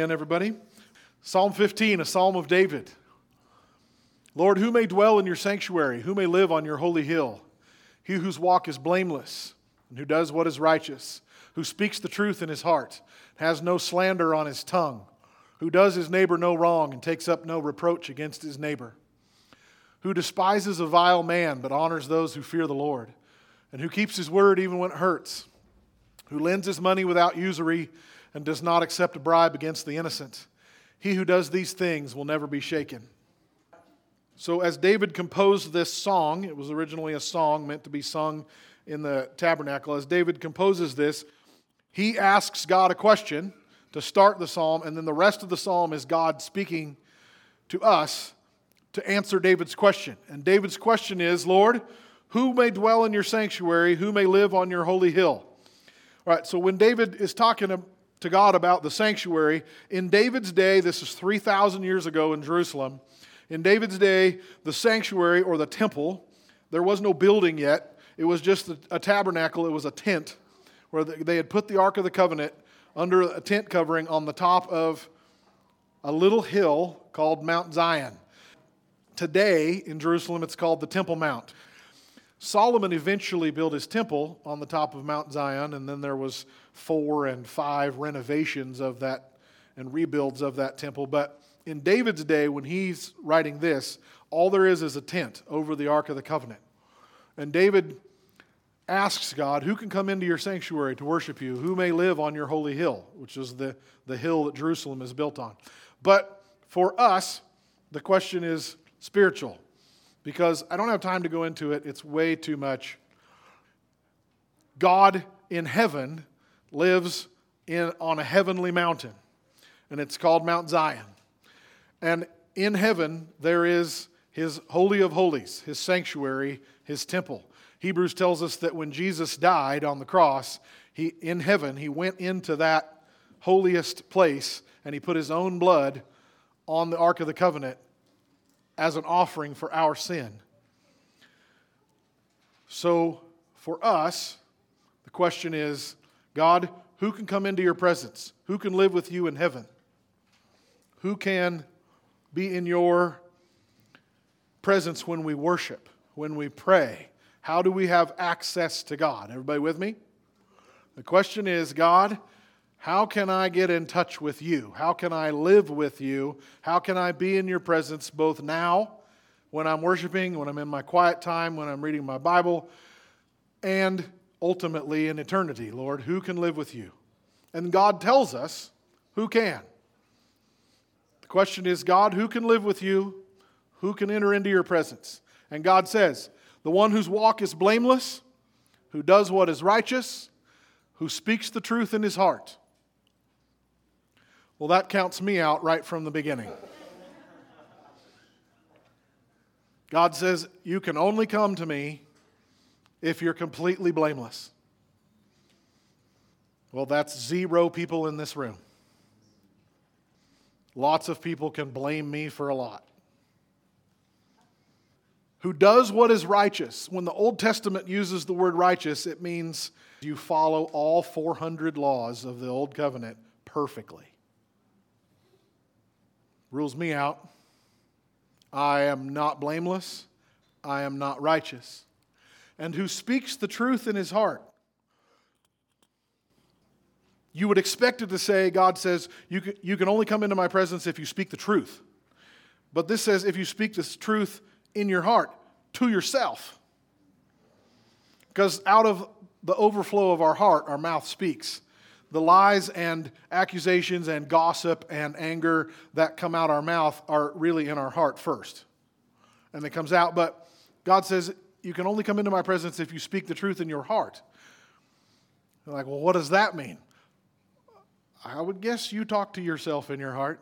Again, everybody. Psalm 15, a psalm of David. Lord, who may dwell in your sanctuary? Who may live on your holy hill? He whose walk is blameless, and who does what is righteous, who speaks the truth in his heart, has no slander on his tongue, who does his neighbor no wrong and takes up no reproach against his neighbor, who despises a vile man but honors those who fear the Lord, and who keeps his word even when it hurts, who lends his money without usury and does not accept a bribe against the innocent. He who does these things will never be shaken. So, as David composed this song, it was originally a song meant to be sung in the tabernacle. As David composes this, he asks God a question to start the psalm, and then the rest of the psalm is God speaking to us to answer David's question. And David's question is Lord, who may dwell in your sanctuary? Who may live on your holy hill? All right, so when David is talking to God about the sanctuary. In David's day, this is 3,000 years ago in Jerusalem. In David's day, the sanctuary or the temple, there was no building yet. It was just a, tabernacle, it was a tent where they had put the Ark of the Covenant under a tent covering on the top of a little hill called Mount Zion. Today in Jerusalem, it's called the Temple Mount. Solomon eventually built his temple on the top of Mount Zion, and then there was four and five renovations of that and rebuilds of that temple. But in David's day, when he's writing this, all there is is a tent over the Ark of the Covenant. And David asks God, Who can come into your sanctuary to worship you? Who may live on your holy hill, which is the, the hill that Jerusalem is built on? But for us, the question is spiritual because I don't have time to go into it, it's way too much. God in heaven lives in, on a heavenly mountain, and it's called Mount Zion. And in heaven, there is his Holy of Holies, his sanctuary, his temple. Hebrews tells us that when Jesus died on the cross, he, in heaven, he went into that holiest place and he put his own blood on the Ark of the Covenant as an offering for our sin. So, for us, the question is God, who can come into your presence? Who can live with you in heaven? Who can be in your presence when we worship, when we pray? How do we have access to God? Everybody with me? The question is God, how can I get in touch with you? How can I live with you? How can I be in your presence both now, when I'm worshiping, when I'm in my quiet time, when I'm reading my Bible, and ultimately in eternity, Lord? Who can live with you? And God tells us who can. The question is God, who can live with you? Who can enter into your presence? And God says, the one whose walk is blameless, who does what is righteous, who speaks the truth in his heart. Well, that counts me out right from the beginning. God says, You can only come to me if you're completely blameless. Well, that's zero people in this room. Lots of people can blame me for a lot. Who does what is righteous. When the Old Testament uses the word righteous, it means you follow all 400 laws of the Old Covenant perfectly rules me out. I am not blameless. I am not righteous. And who speaks the truth in his heart. You would expect it to say, God says, you can, you can only come into my presence if you speak the truth. But this says, if you speak this truth in your heart to yourself. Because out of the overflow of our heart, our mouth speaks the lies and accusations and gossip and anger that come out our mouth are really in our heart first. And it comes out, but God says, You can only come into my presence if you speak the truth in your heart. You're like, well, what does that mean? I would guess you talk to yourself in your heart.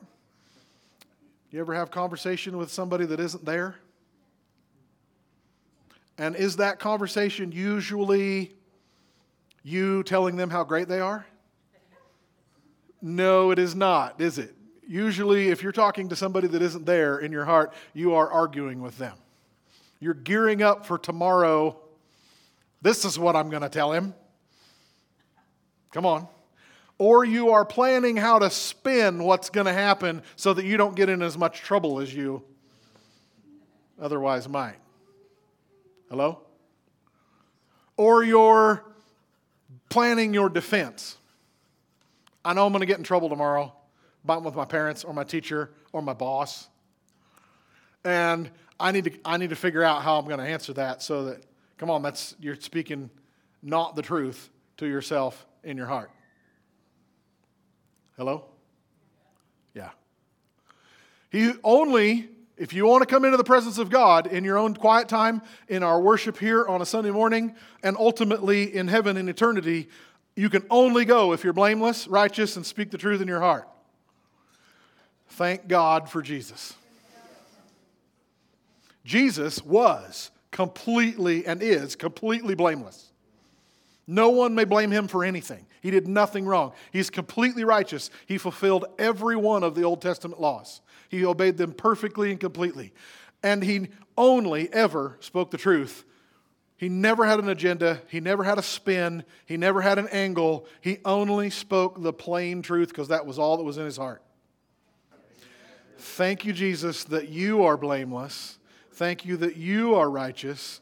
You ever have conversation with somebody that isn't there? And is that conversation usually you telling them how great they are? No, it is not, is it? Usually, if you're talking to somebody that isn't there in your heart, you are arguing with them. You're gearing up for tomorrow. This is what I'm going to tell him. Come on. or you are planning how to spin what's going to happen so that you don't get in as much trouble as you otherwise might. Hello? Or you're planning your defense. I know I'm going to get in trouble tomorrow, fighting with my parents or my teacher or my boss. And I need to, I need to figure out how I'm going to answer that so that, come on, that's, you're speaking not the truth to yourself in your heart. Hello? Yeah. He only, if you want to come into the presence of God in your own quiet time, in our worship here on a Sunday morning, and ultimately in heaven in eternity, you can only go if you're blameless, righteous, and speak the truth in your heart. Thank God for Jesus. Jesus was completely and is completely blameless. No one may blame him for anything. He did nothing wrong. He's completely righteous. He fulfilled every one of the Old Testament laws, he obeyed them perfectly and completely. And he only ever spoke the truth. He never had an agenda. He never had a spin. He never had an angle. He only spoke the plain truth because that was all that was in his heart. Thank you, Jesus, that you are blameless. Thank you that you are righteous.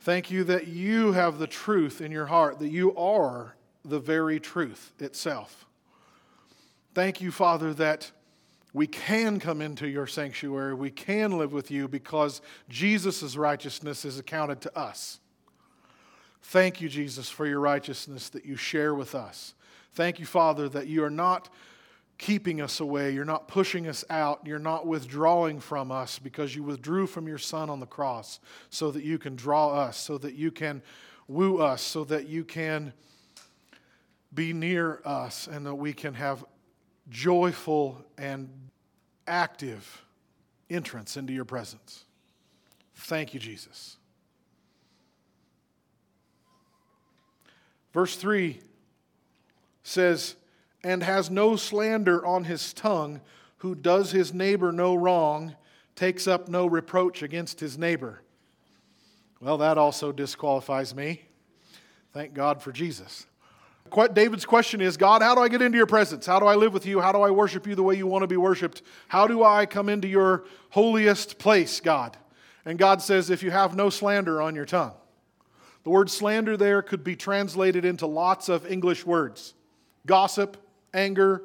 Thank you that you have the truth in your heart, that you are the very truth itself. Thank you, Father, that we can come into your sanctuary. We can live with you because Jesus' righteousness is accounted to us. Thank you, Jesus, for your righteousness that you share with us. Thank you, Father, that you are not keeping us away. You're not pushing us out. You're not withdrawing from us because you withdrew from your Son on the cross so that you can draw us, so that you can woo us, so that you can be near us and that we can have joyful and active entrance into your presence. Thank you, Jesus. Verse 3 says, And has no slander on his tongue, who does his neighbor no wrong, takes up no reproach against his neighbor. Well, that also disqualifies me. Thank God for Jesus. David's question is God, how do I get into your presence? How do I live with you? How do I worship you the way you want to be worshiped? How do I come into your holiest place, God? And God says, if you have no slander on your tongue. The word slander there could be translated into lots of English words gossip, anger,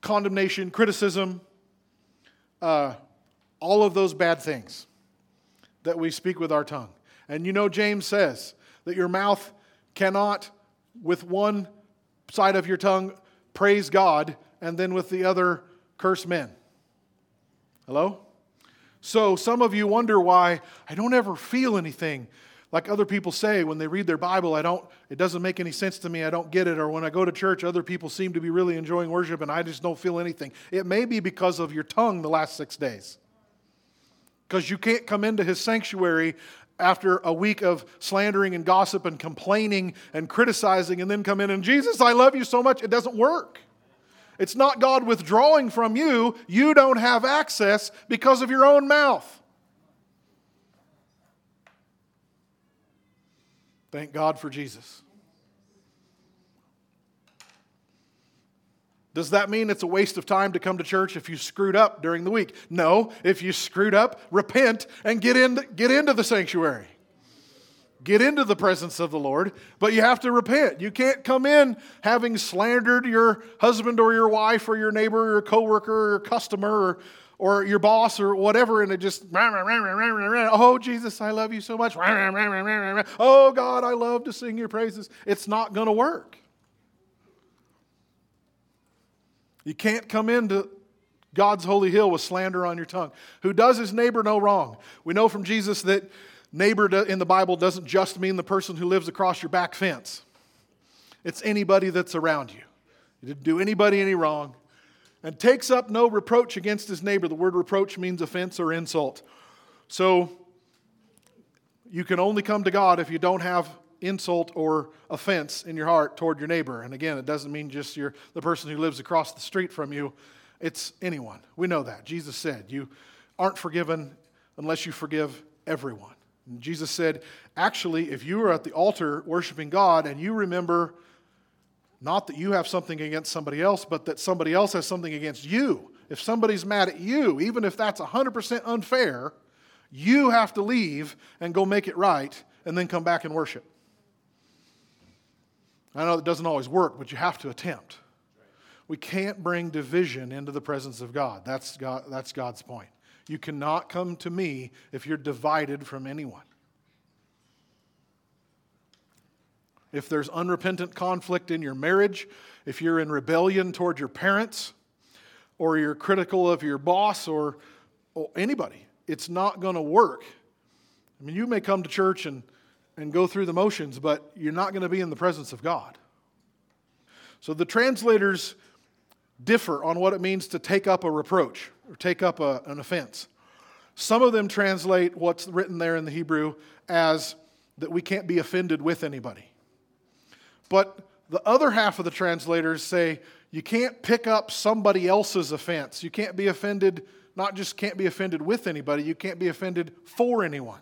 condemnation, criticism, uh, all of those bad things that we speak with our tongue. And you know, James says that your mouth cannot with one side of your tongue praise God and then with the other curse men. Hello? So some of you wonder why I don't ever feel anything. Like other people say when they read their Bible, I don't it doesn't make any sense to me. I don't get it or when I go to church other people seem to be really enjoying worship and I just don't feel anything. It may be because of your tongue the last 6 days. Because you can't come into his sanctuary after a week of slandering and gossip and complaining and criticizing and then come in and Jesus, I love you so much. It doesn't work. It's not God withdrawing from you. You don't have access because of your own mouth. Thank God for Jesus. Does that mean it's a waste of time to come to church if you screwed up during the week? No. If you screwed up, repent and get, in, get into the sanctuary. Get into the presence of the Lord, but you have to repent. You can't come in having slandered your husband or your wife or your neighbor or your coworker or your customer or, or your boss or whatever, and it just, oh, Jesus, I love you so much. Oh, God, I love to sing your praises. It's not going to work. You can't come into God's holy hill with slander on your tongue. Who does his neighbor no wrong? We know from Jesus that neighbor in the Bible doesn't just mean the person who lives across your back fence, it's anybody that's around you. You didn't do anybody any wrong. And takes up no reproach against his neighbor. The word reproach means offense or insult. So you can only come to God if you don't have insult or offense in your heart toward your neighbor. And again, it doesn't mean just you're the person who lives across the street from you, it's anyone. We know that. Jesus said, You aren't forgiven unless you forgive everyone. And Jesus said, Actually, if you are at the altar worshiping God and you remember Not that you have something against somebody else, but that somebody else has something against you. If somebody's mad at you, even if that's 100% unfair, you have to leave and go make it right and then come back and worship. I know it doesn't always work, but you have to attempt. We can't bring division into the presence of God. That's, God, that's God's point. You cannot come to me if you're divided from anyone. If there's unrepentant conflict in your marriage, if you're in rebellion toward your parents, or you're critical of your boss or, or anybody, it's not going to work. I mean, you may come to church and, and go through the motions, but you're not going to be in the presence of God. So the translators differ on what it means to take up a reproach or take up a, an offense. Some of them translate what's written there in the Hebrew as that we can't be offended with anybody. But the other half of the translators say you can't pick up somebody else's offense. You can't be offended, not just can't be offended with anybody, you can't be offended for anyone.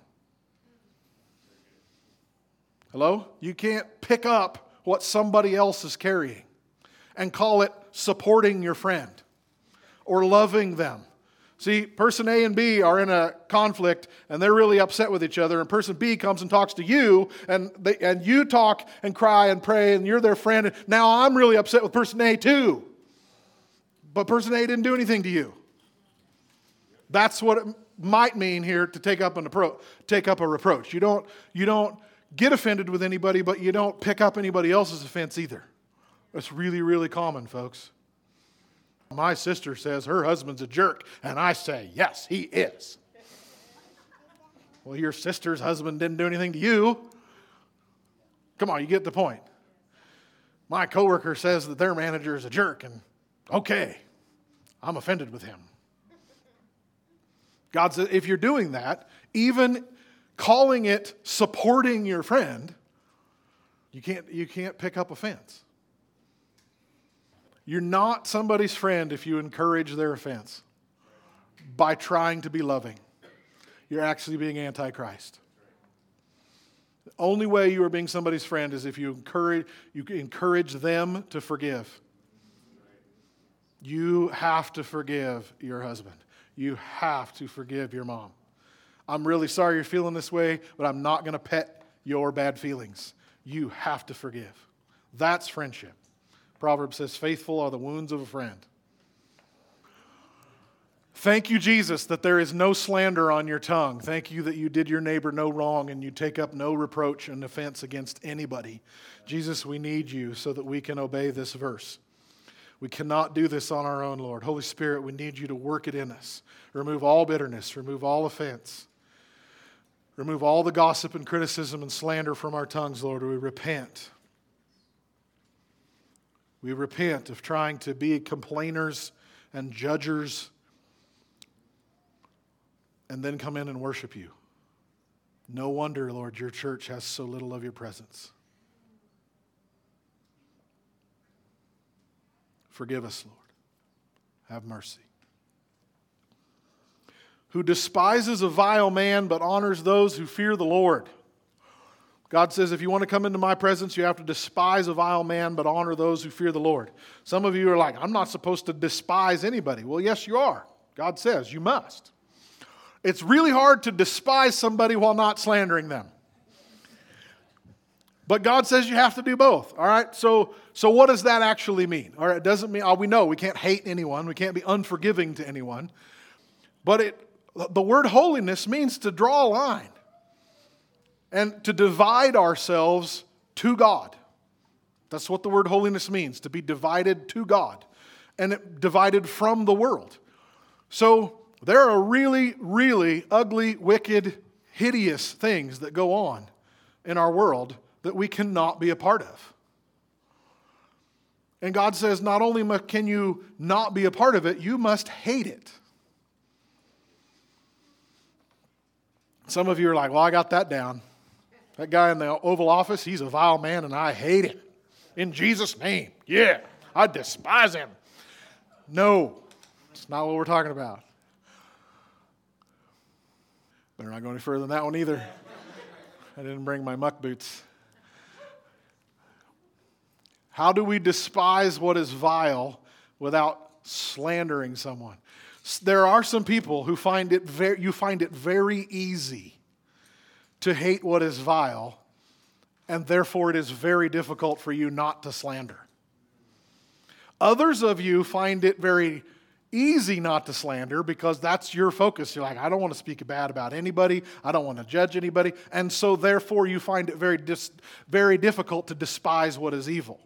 Hello? You can't pick up what somebody else is carrying and call it supporting your friend or loving them. See, person A and B are in a conflict and they're really upset with each other, and person B comes and talks to you, and, they, and you talk and cry and pray, and you're their friend. And now I'm really upset with person A too. But person A didn't do anything to you. That's what it might mean here to take up, an appro- take up a reproach. You don't, you don't get offended with anybody, but you don't pick up anybody else's offense either. That's really, really common, folks. My sister says her husband's a jerk, and I say, yes, he is. well, your sister's husband didn't do anything to you. Come on, you get the point. My coworker says that their manager is a jerk, and okay, I'm offended with him. God says, if you're doing that, even calling it supporting your friend, you can't, you can't pick up offense. You're not somebody's friend if you encourage their offense by trying to be loving. You're actually being antichrist. The only way you are being somebody's friend is if you encourage, you encourage them to forgive. You have to forgive your husband. You have to forgive your mom. I'm really sorry you're feeling this way, but I'm not going to pet your bad feelings. You have to forgive. That's friendship. Proverbs says, Faithful are the wounds of a friend. Thank you, Jesus, that there is no slander on your tongue. Thank you that you did your neighbor no wrong and you take up no reproach and offense against anybody. Jesus, we need you so that we can obey this verse. We cannot do this on our own, Lord. Holy Spirit, we need you to work it in us. Remove all bitterness, remove all offense, remove all the gossip and criticism and slander from our tongues, Lord. We repent. We repent of trying to be complainers and judgers and then come in and worship you. No wonder, Lord, your church has so little of your presence. Forgive us, Lord. Have mercy. Who despises a vile man but honors those who fear the Lord. God says, if you want to come into my presence, you have to despise a vile man, but honor those who fear the Lord. Some of you are like, I'm not supposed to despise anybody. Well, yes, you are. God says you must. It's really hard to despise somebody while not slandering them. But God says you have to do both. All right? So, so what does that actually mean? All right, it doesn't mean, oh, we know we can't hate anyone, we can't be unforgiving to anyone. But it, the word holiness means to draw a line and to divide ourselves to God. That's what the word holiness means to be divided to God and divided from the world. So there are really, really ugly, wicked, hideous things that go on in our world that we cannot be a part of. And God says, not only can you not be a part of it, you must hate it. Some of you are like, well, I got that down. That guy in the Oval Office, he's a vile man and I hate him. In Jesus' name. Yeah, I despise him. No, it's not what we're talking about. Better not go any further than that one either. I didn't bring my muck boots. How do we despise what is vile without slandering someone? There are some people who find it very, you find it very easy to hate what is vile, and therefore it is very difficult for you not to slander. Others of you find it very easy not to slander because that's your focus. You're like, I don't want to speak bad about anybody. I don't want to judge anybody. And so, therefore, you find it very, dis- very difficult to despise what is evil.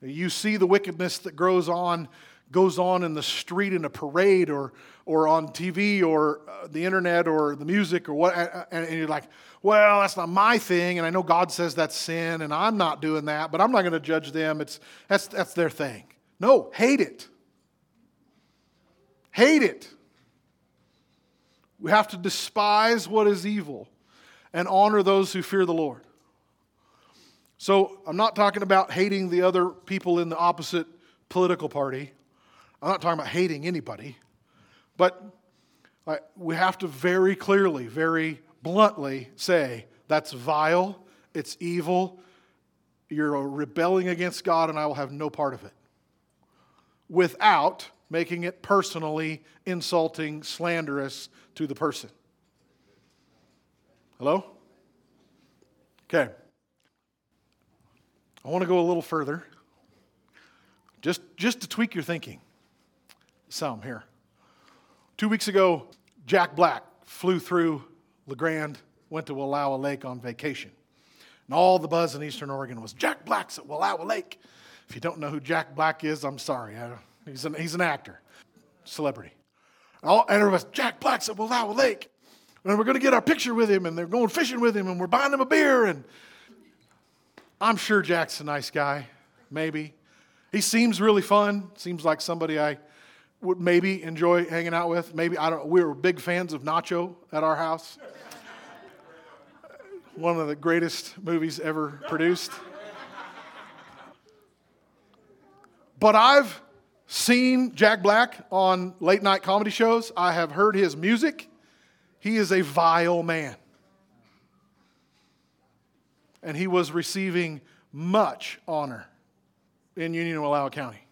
You see the wickedness that grows on, goes on in the street in a parade or, or on TV or uh, the internet or the music or what, and you're like, well, that's not my thing, and I know God says that's sin, and I'm not doing that, but I'm not going to judge them. It's, that's, that's their thing. No, hate it. Hate it. We have to despise what is evil and honor those who fear the Lord. So, I'm not talking about hating the other people in the opposite political party. I'm not talking about hating anybody. But we have to very clearly, very bluntly say that's vile, it's evil, you're rebelling against God, and I will have no part of it. Without making it personally insulting, slanderous to the person. Hello? Okay. I want to go a little further. Just, just to tweak your thinking. Some here. Two weeks ago, Jack Black flew through La Grande, went to Wallowa Lake on vacation. And all the buzz in Eastern Oregon was Jack Black's at Wallowa Lake. If you don't know who Jack Black is, I'm sorry. I, He's an, he's an actor, celebrity. All, and everybody's, Jack Black's at Wallowa Lake. And we're going to get our picture with him, and they're going fishing with him, and we're buying him a beer. And I'm sure Jack's a nice guy, maybe. He seems really fun. Seems like somebody I would maybe enjoy hanging out with. Maybe I don't. We were big fans of Nacho at our house. One of the greatest movies ever produced. But I've seen Jack Black on late night comedy shows. I have heard his music. He is a vile man. And he was receiving much honor in Union Wallowa County.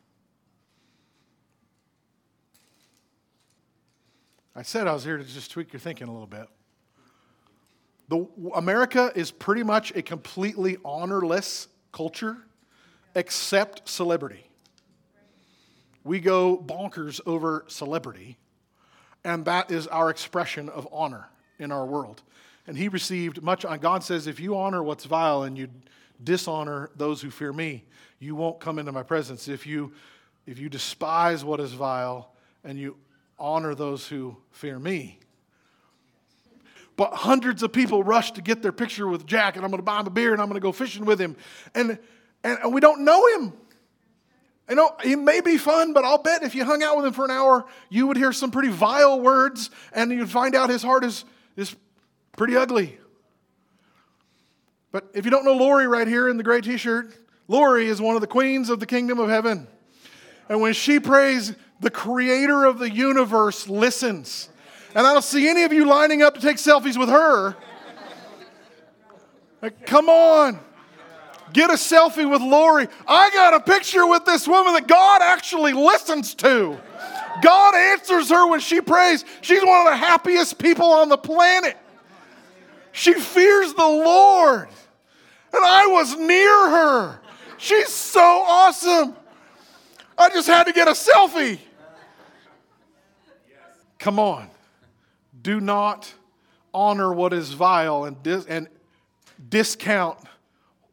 I said I was here to just tweak your thinking a little bit. The, America is pretty much a completely honorless culture, except celebrity we go bonkers over celebrity, and that is our expression of honor in our world. And he received much. God says, if you honor what's vile and you dishonor those who fear me, you won't come into my presence. If you, if you despise what is vile and you honor those who fear me. But hundreds of people rush to get their picture with Jack, and I'm going to buy him a beer and I'm going to go fishing with him. And, and, and we don't know him. You know, he may be fun, but I'll bet if you hung out with him for an hour, you would hear some pretty vile words and you'd find out his heart is, is pretty ugly. But if you don't know Lori right here in the gray t shirt, Lori is one of the queens of the kingdom of heaven. And when she prays, the creator of the universe listens. And I don't see any of you lining up to take selfies with her. Like, come on. Get a selfie with Lori. I got a picture with this woman that God actually listens to. God answers her when she prays. She's one of the happiest people on the planet. She fears the Lord. And I was near her. She's so awesome. I just had to get a selfie. Come on. Do not honor what is vile and, dis- and discount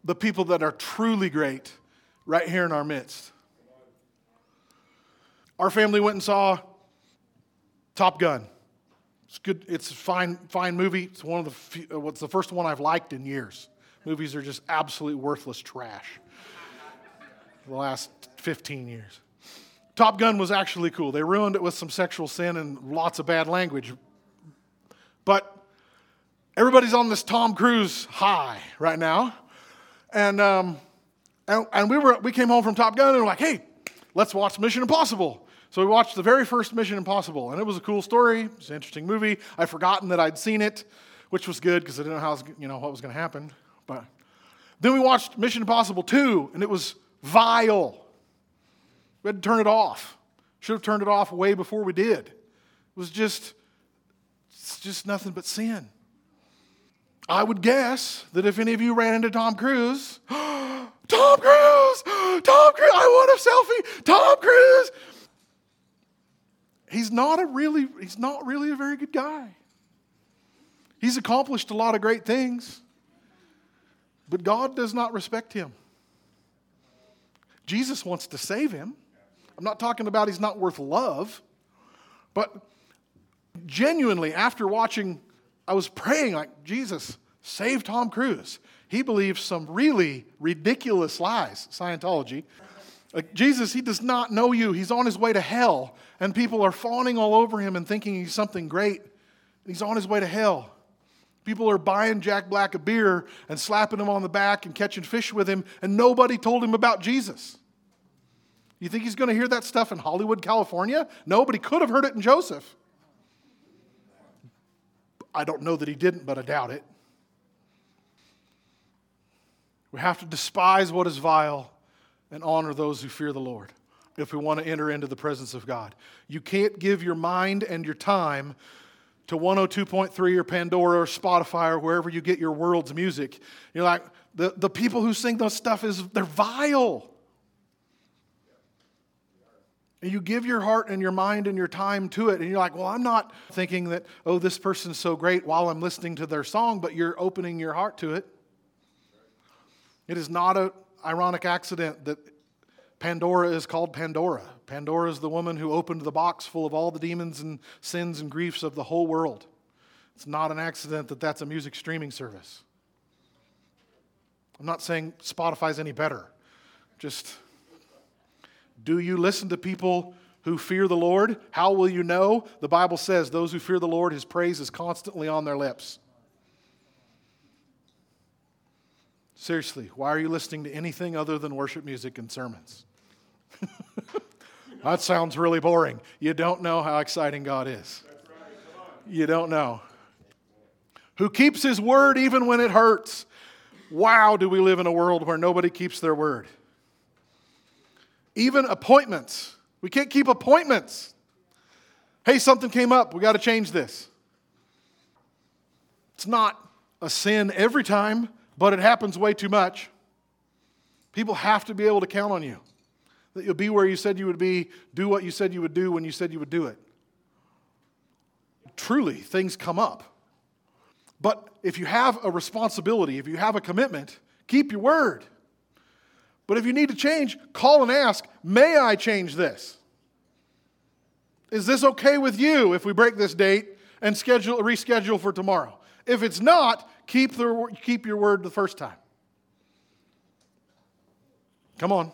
the people that are truly great right here in our midst. Our family went and saw Top Gun. It's good. It's a fine, fine movie. It's one of the. Few, uh, what's the first one I've liked in years. Movies are just absolutely worthless trash. the last 15 years. Top Gun was actually cool. They ruined it with some sexual sin and lots of bad language. But everybody's on this Tom Cruise high right now. And, um, and, and, we, were, we came home from Top Gun and we are like, hey, let's watch Mission Impossible. So we watched the very first Mission Impossible, and it was a cool story. It was an interesting movie. I'd forgotten that I'd seen it, which was good because I didn't know how was, you know what was going to happen. But Then we watched Mission Impossible 2, and it was vile. We had to turn it off. Should have turned it off way before we did. It was just, it's just nothing but sin. I would guess that if any of you ran into Tom Cruise, Tom Cruise, Tom Cruise, I want a selfie, Tom Cruise. He's not a really, he's not really a very good guy. He's accomplished a lot of great things, but God does not respect him. Jesus wants to save him. I'm not talking about he's not worth love, but genuinely, after watching, I was praying, like, Jesus, save Tom Cruise. He believes some really ridiculous lies, Scientology. Like, Jesus, he does not know you. He's on his way to hell, and people are fawning all over him and thinking he's something great. He's on his way to hell. People are buying Jack Black a beer and slapping him on the back and catching fish with him, and nobody told him about Jesus. You think he's going to hear that stuff in Hollywood, California? No, but he could have heard it in Joseph. I don't know that he didn't, but I doubt it. We have to despise what is vile and honor those who fear the Lord if we want to enter into the presence of God. You can't give your mind and your time to 102.3 or Pandora or Spotify or wherever you get your world's music. You're like, the, the people who sing those stuff is they're vile. And you give your heart and your mind and your time to it, and you're like, well, I'm not thinking that, oh, this person's so great while I'm listening to their song, but you're opening your heart to it. It is not an ironic accident that Pandora is called Pandora. Pandora is the woman who opened the box full of all the demons and sins and griefs of the whole world. It's not an accident that that's a music streaming service. I'm not saying Spotify's any better. Just do you listen to people who fear the Lord? How will you know? The Bible says those who fear the Lord, his praise is constantly on their lips. Seriously, why are you listening to anything other than worship music and sermons? that sounds really boring. You don't know how exciting God is. You don't know. Who keeps his word even when it hurts. Wow, do we live in a world where nobody keeps their word? Even appointments. We can't keep appointments. Hey, something came up. We got to change this. It's not a sin every time, but it happens way too much. People have to be able to count on you. That you'll be where you said you would be, do what you said you would do when you said you would do it. Truly, things come up. But if you have a responsibility, if you have a commitment, keep your word. But if you need to change, call and ask, may I change this? Is this okay with you if we break this date and schedule reschedule for tomorrow? If it's not, keep, the, keep your word the first time. Come on.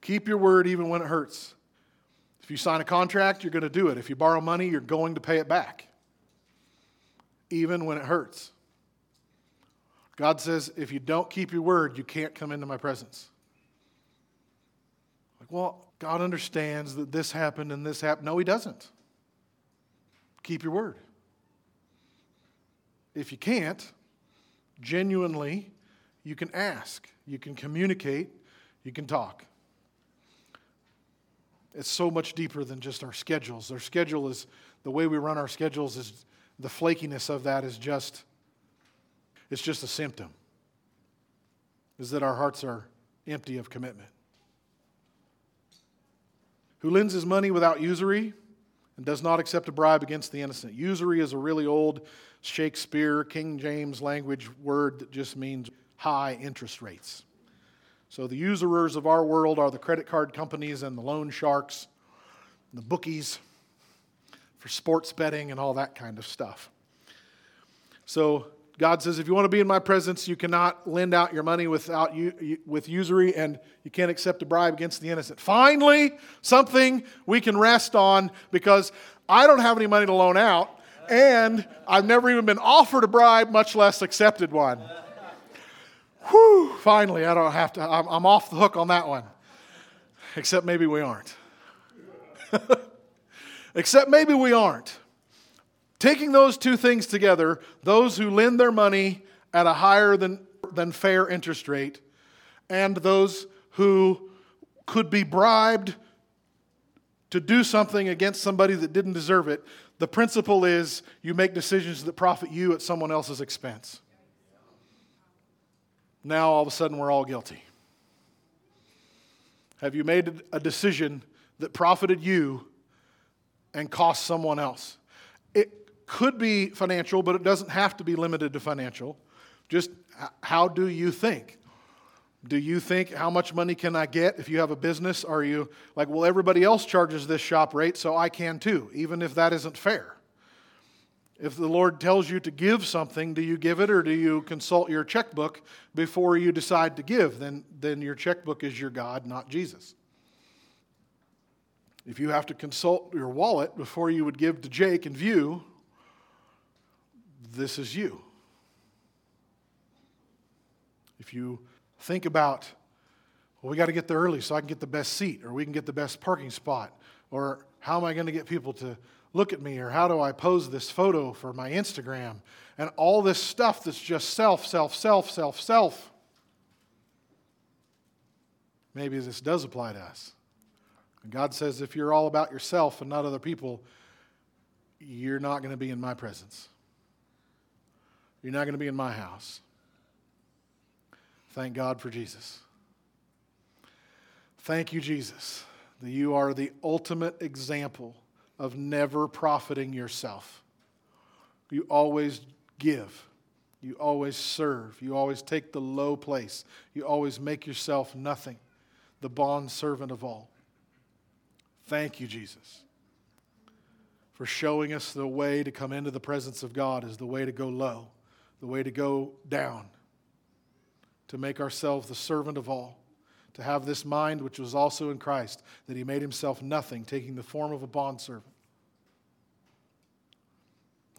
Keep your word even when it hurts. If you sign a contract, you're going to do it. If you borrow money, you're going to pay it back, even when it hurts. God says, if you don't keep your word, you can't come into my presence. Like, well, God understands that this happened and this happened. No, He doesn't. Keep your word. If you can't, genuinely, you can ask, you can communicate, you can talk. It's so much deeper than just our schedules. Our schedule is the way we run our schedules is the flakiness of that is just it's just a symptom. Is that our hearts are empty of commitment. Who lends his money without usury and does not accept a bribe against the innocent. Usury is a really old Shakespeare, King James language word that just means high interest rates. So the usurers of our world are the credit card companies and the loan sharks, the bookies for sports betting and all that kind of stuff. So God says, if you want to be in my presence, you cannot lend out your money without you, with usury, and you can't accept a bribe against the innocent. Finally, something we can rest on because I don't have any money to loan out, and I've never even been offered a bribe, much less accepted one. Whew, finally, I don't have to, I'm, I'm off the hook on that one. Except maybe we aren't. Except maybe we aren't. Taking those two things together, those who lend their money at a higher than than fair interest rate, and those who could be bribed to do something against somebody that didn't deserve it. The principle is you make decisions that profit you at someone else's expense. Now all of a sudden we're all guilty. Have you made a decision that profited you and cost someone else? It could be financial, but it doesn't have to be limited to financial. Just how do you think? Do you think how much money can I get if you have a business? Are you like, well, everybody else charges this shop rate, so I can too, even if that isn't fair? If the Lord tells you to give something, do you give it or do you consult your checkbook before you decide to give? Then, then your checkbook is your God, not Jesus. If you have to consult your wallet before you would give to Jake and View, this is you. If you think about, well, we got to get there early so I can get the best seat, or we can get the best parking spot, or how am I going to get people to look at me, or how do I pose this photo for my Instagram, and all this stuff that's just self, self, self, self, self. Maybe this does apply to us. And God says if you're all about yourself and not other people, you're not going to be in my presence. You're not going to be in my house. Thank God for Jesus. Thank you, Jesus, that you are the ultimate example of never profiting yourself. You always give. You always serve. You always take the low place. You always make yourself nothing, the bond servant of all. Thank you, Jesus, for showing us the way to come into the presence of God is the way to go low, the way to go down, to make ourselves the servant of all, to have this mind which was also in Christ, that he made himself nothing, taking the form of a bondservant.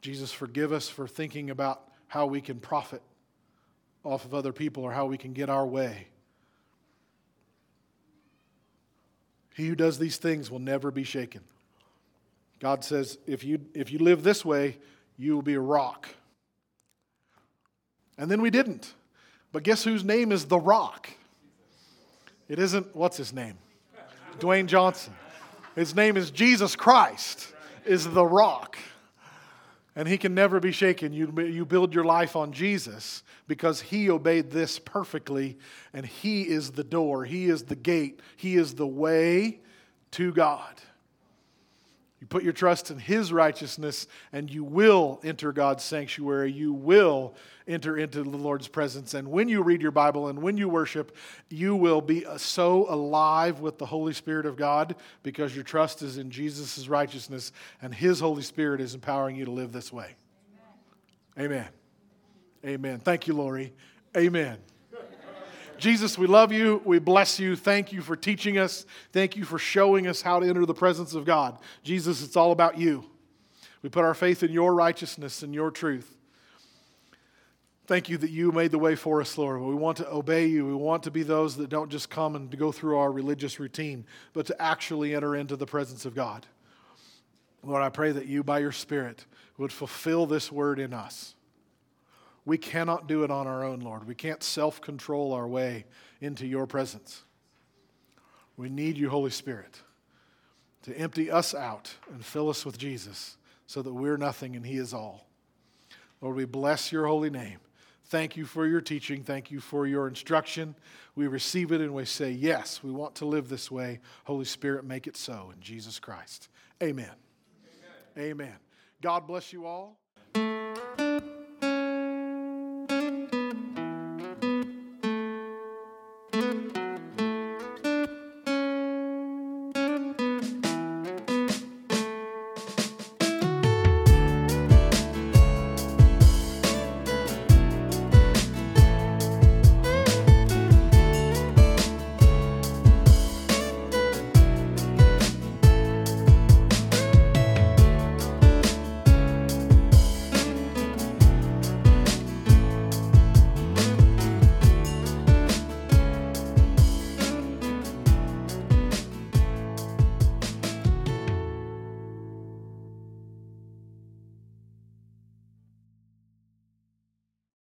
Jesus, forgive us for thinking about how we can profit off of other people or how we can get our way. He who does these things will never be shaken. God says, if you, if you live this way, you will be a rock. And then we didn't. But guess whose name is The Rock? It isn't, what's his name? Dwayne Johnson. His name is Jesus Christ, is The Rock. And he can never be shaken. You, you build your life on Jesus because he obeyed this perfectly, and he is the door, he is the gate, he is the way to God. You put your trust in His righteousness, and you will enter God's sanctuary. You will enter into the Lord's presence. And when you read your Bible and when you worship, you will be so alive with the Holy Spirit of God because your trust is in Jesus' righteousness, and His Holy Spirit is empowering you to live this way. Amen. Amen. Amen. Thank you, Lori. Amen. Jesus, we love you. We bless you. Thank you for teaching us. Thank you for showing us how to enter the presence of God. Jesus, it's all about you. We put our faith in your righteousness and your truth. Thank you that you made the way for us, Lord. We want to obey you. We want to be those that don't just come and go through our religious routine, but to actually enter into the presence of God. Lord, I pray that you, by your Spirit, would fulfill this word in us. We cannot do it on our own, Lord. We can't self control our way into your presence. We need you, Holy Spirit, to empty us out and fill us with Jesus so that we're nothing and He is all. Lord, we bless your holy name. Thank you for your teaching. Thank you for your instruction. We receive it and we say, Yes, we want to live this way. Holy Spirit, make it so in Jesus Christ. Amen. Amen. Amen. God bless you all.